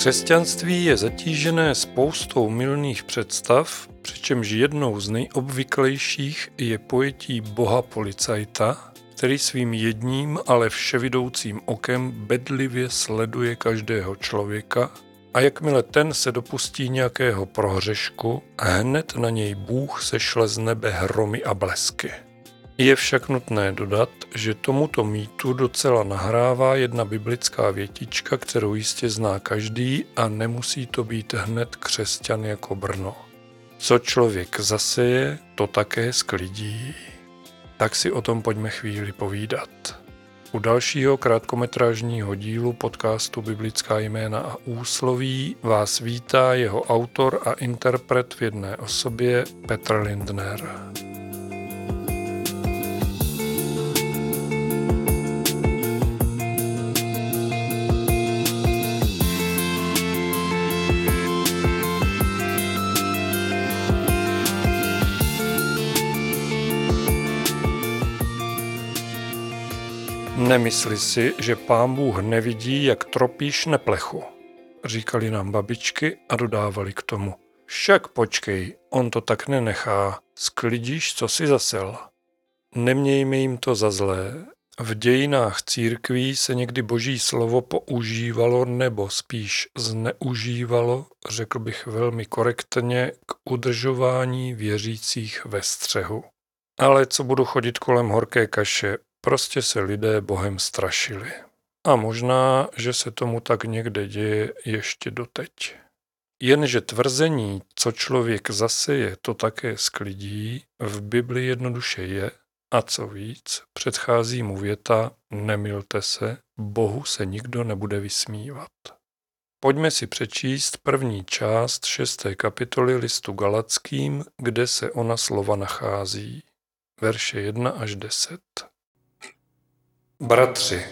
Křesťanství je zatížené spoustou milných představ, přičemž jednou z nejobvyklejších je pojetí boha policajta, který svým jedním, ale vševidoucím okem bedlivě sleduje každého člověka a jakmile ten se dopustí nějakého prohřešku, hned na něj Bůh sešle z nebe hromy a blesky. Je však nutné dodat, že tomuto mýtu docela nahrává jedna biblická větička, kterou jistě zná každý a nemusí to být hned křesťan jako Brno. Co člověk zaseje, to také sklidí. Tak si o tom pojďme chvíli povídat. U dalšího krátkometrážního dílu podcastu Biblická jména a úsloví vás vítá jeho autor a interpret v jedné osobě Petr Lindner. Nemysli si, že pán Bůh nevidí, jak tropíš neplechu, říkali nám babičky a dodávali k tomu. Však počkej, on to tak nenechá, sklidíš, co si zasel. Nemějme jim to za zlé. V dějinách církví se někdy boží slovo používalo nebo spíš zneužívalo, řekl bych velmi korektně, k udržování věřících ve střehu. Ale co budu chodit kolem horké kaše, Prostě se lidé Bohem strašili. A možná, že se tomu tak někde děje ještě doteď. Jenže tvrzení, co člověk zaseje, to také sklidí, v Bibli jednoduše je, a co víc, předchází mu věta nemilte se, Bohu se nikdo nebude vysmívat. Pojďme si přečíst první část šesté kapitoly listu Galackým, kde se ona slova nachází. Verše 1 až 10. Bratři,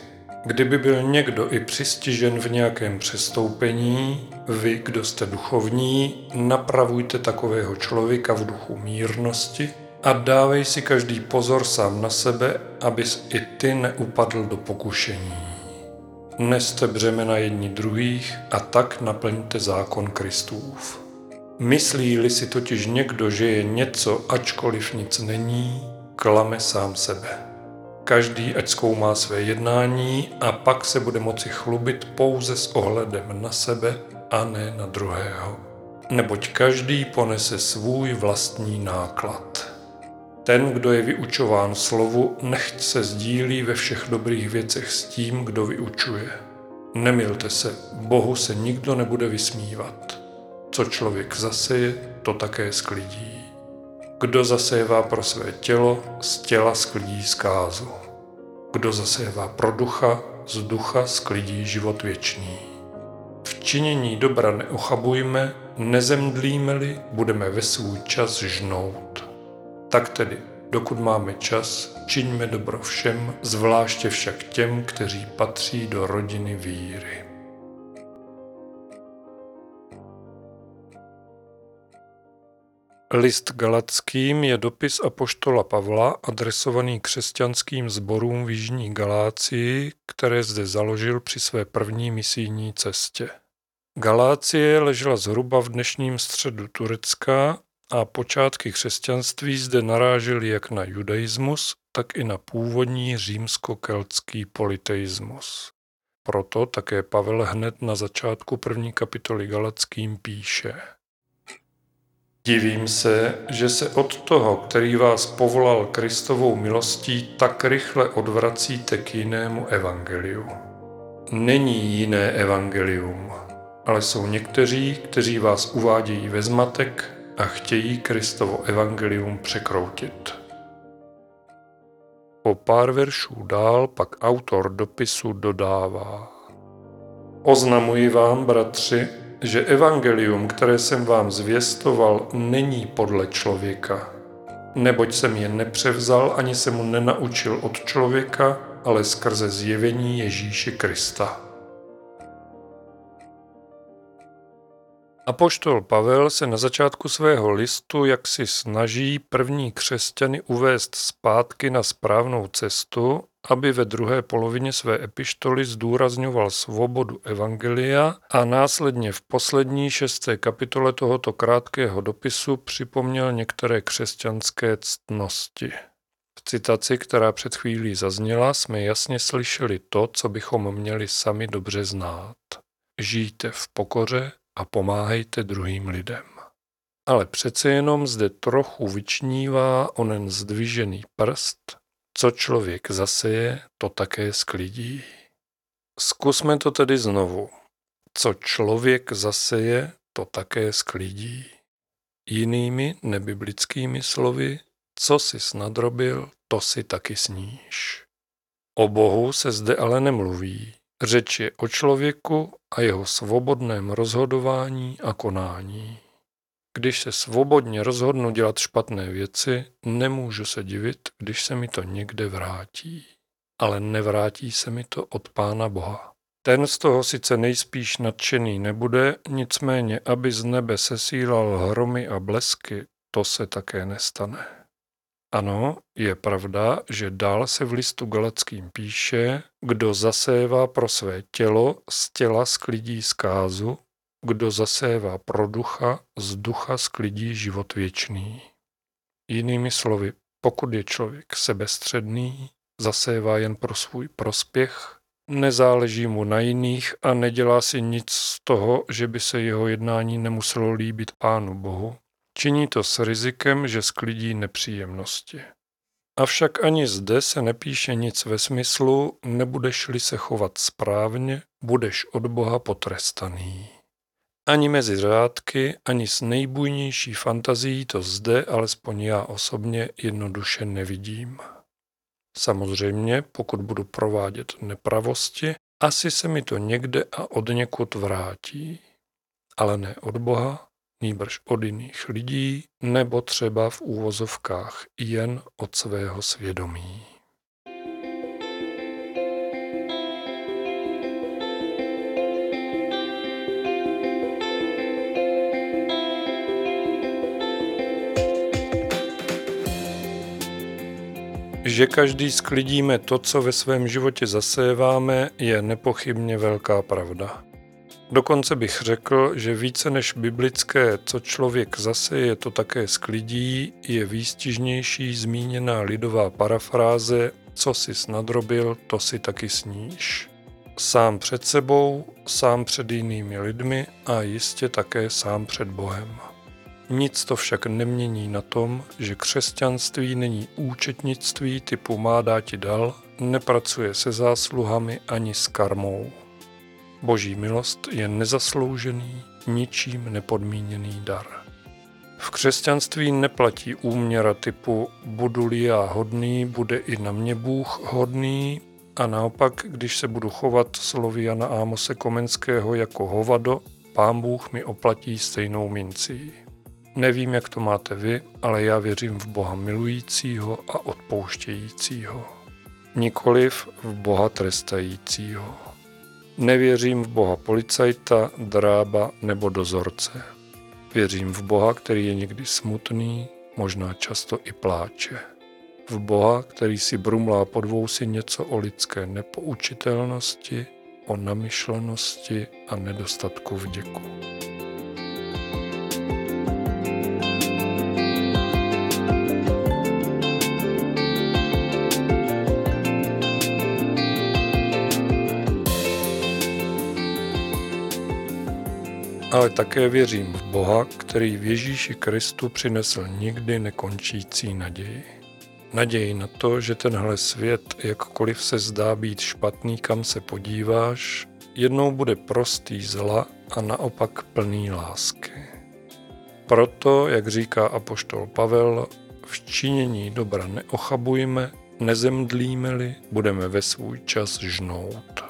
kdyby byl někdo i přistižen v nějakém přestoupení, vy, kdo jste duchovní, napravujte takového člověka v duchu mírnosti a dávej si každý pozor sám na sebe, abys i ty neupadl do pokušení. Neste břemena jedni druhých a tak naplňte zákon Kristův. Myslí-li si totiž někdo, že je něco, ačkoliv nic není, klame sám sebe. Každý ať zkoumá své jednání a pak se bude moci chlubit pouze s ohledem na sebe a ne na druhého. Neboť každý ponese svůj vlastní náklad. Ten, kdo je vyučován slovu, nechť se sdílí ve všech dobrých věcech s tím, kdo vyučuje. Nemilte se, Bohu se nikdo nebude vysmívat. Co člověk zaseje, to také sklidí. Kdo zasévá pro své tělo, z těla sklidí zkázu. Kdo zasévá pro ducha, z ducha sklidí život věčný. V činění dobra neochabujme, nezemdlíme-li, budeme ve svůj čas žnout. Tak tedy, dokud máme čas, čiňme dobro všem, zvláště však těm, kteří patří do rodiny víry. List Galackým je dopis apoštola Pavla adresovaný křesťanským sborům v Jižní Galácii, které zde založil při své první misijní cestě. Galácie ležela zhruba v dnešním středu Turecka a počátky křesťanství zde narážely jak na judaismus, tak i na původní římsko-keltský politeismus. Proto také Pavel hned na začátku první kapitoly Galackým píše – Divím se, že se od toho, který vás povolal Kristovou milostí, tak rychle odvracíte k jinému evangeliu. Není jiné evangelium, ale jsou někteří, kteří vás uvádějí ve zmatek a chtějí Kristovo evangelium překroutit. Po pár veršů dál pak autor dopisu dodává. Oznamuji vám, bratři, že evangelium, které jsem vám zvěstoval, není podle člověka. Neboť jsem je nepřevzal ani se mu nenaučil od člověka, ale skrze zjevení Ježíše Krista. Apoštol Pavel se na začátku svého listu jaksi snaží první křesťany uvést zpátky na správnou cestu, aby ve druhé polovině své epištoly zdůrazňoval svobodu evangelia a následně v poslední šesté kapitole tohoto krátkého dopisu připomněl některé křesťanské ctnosti. V citaci, která před chvílí zazněla, jsme jasně slyšeli to, co bychom měli sami dobře znát. Žijte v pokoře a pomáhejte druhým lidem. Ale přece jenom zde trochu vyčnívá onen zdvižený prst, co člověk zaseje, to také sklidí. Zkusme to tedy znovu. Co člověk zaseje, to také sklidí. Jinými nebiblickými slovy, co si snadrobil, to si taky sníš. O Bohu se zde ale nemluví. Řeč je o člověku a jeho svobodném rozhodování a konání. Když se svobodně rozhodnu dělat špatné věci, nemůžu se divit, když se mi to někde vrátí. Ale nevrátí se mi to od Pána Boha. Ten z toho sice nejspíš nadšený nebude, nicméně, aby z nebe sesílal hromy a blesky, to se také nestane. Ano, je pravda, že dál se v listu Galackým píše, kdo zasévá pro své tělo, z těla sklidí zkázu, kdo zasévá pro ducha, z ducha sklidí život věčný. Jinými slovy, pokud je člověk sebestředný, zasévá jen pro svůj prospěch, nezáleží mu na jiných a nedělá si nic z toho, že by se jeho jednání nemuselo líbit Pánu Bohu, Činí to s rizikem, že sklidí nepříjemnosti. Avšak ani zde se nepíše nic ve smyslu, nebudeš-li se chovat správně, budeš od Boha potrestaný. Ani mezi řádky, ani s nejbujnější fantazií to zde, alespoň já osobně, jednoduše nevidím. Samozřejmě, pokud budu provádět nepravosti, asi se mi to někde a od někud vrátí. Ale ne od Boha, nýbrž od jiných lidí nebo třeba v úvozovkách jen od svého svědomí. Že každý sklidíme to, co ve svém životě zaséváme, je nepochybně velká pravda. Dokonce bych řekl, že více než biblické, co člověk zase je to také sklidí, je výstižnější zmíněná lidová parafráze co si snadrobil, to si taky sníš. Sám před sebou, sám před jinými lidmi a jistě také sám před Bohem. Nic to však nemění na tom, že křesťanství není účetnictví typu má dáti dal, nepracuje se zásluhami ani s karmou. Boží milost je nezasloužený, ničím nepodmíněný dar. V křesťanství neplatí úměra typu budu-li já hodný, bude i na mě Bůh hodný a naopak, když se budu chovat slovy Jana Ámose Komenského jako hovado, pán Bůh mi oplatí stejnou mincí. Nevím, jak to máte vy, ale já věřím v Boha milujícího a odpouštějícího. Nikoliv v Boha trestajícího. Nevěřím v Boha policajta, drába nebo dozorce. Věřím v Boha, který je někdy smutný, možná často i pláče. V Boha, který si brumlá pod vousy něco o lidské nepoučitelnosti, o namyšlenosti a nedostatku vděku. Ale také věřím v Boha, který v Ježíši Kristu přinesl nikdy nekončící naději. Naději na to, že tenhle svět, jakkoliv se zdá být špatný, kam se podíváš, jednou bude prostý zla a naopak plný lásky. Proto, jak říká apoštol Pavel, v činění dobra neochabujme, nezemdlíme-li, budeme ve svůj čas žnout.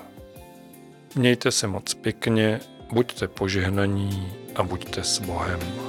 Mějte se moc pěkně Buďte požehnaní a buďte s Bohem.